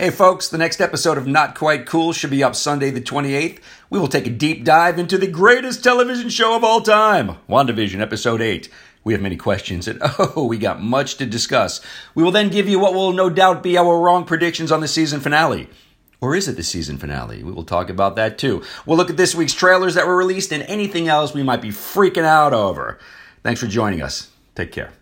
Hey folks, the next episode of Not Quite Cool should be up Sunday the 28th. We will take a deep dive into the greatest television show of all time, WandaVision Episode 8. We have many questions and oh, we got much to discuss. We will then give you what will no doubt be our wrong predictions on the season finale. Or is it the season finale? We will talk about that too. We'll look at this week's trailers that were released and anything else we might be freaking out over. Thanks for joining us. Take care.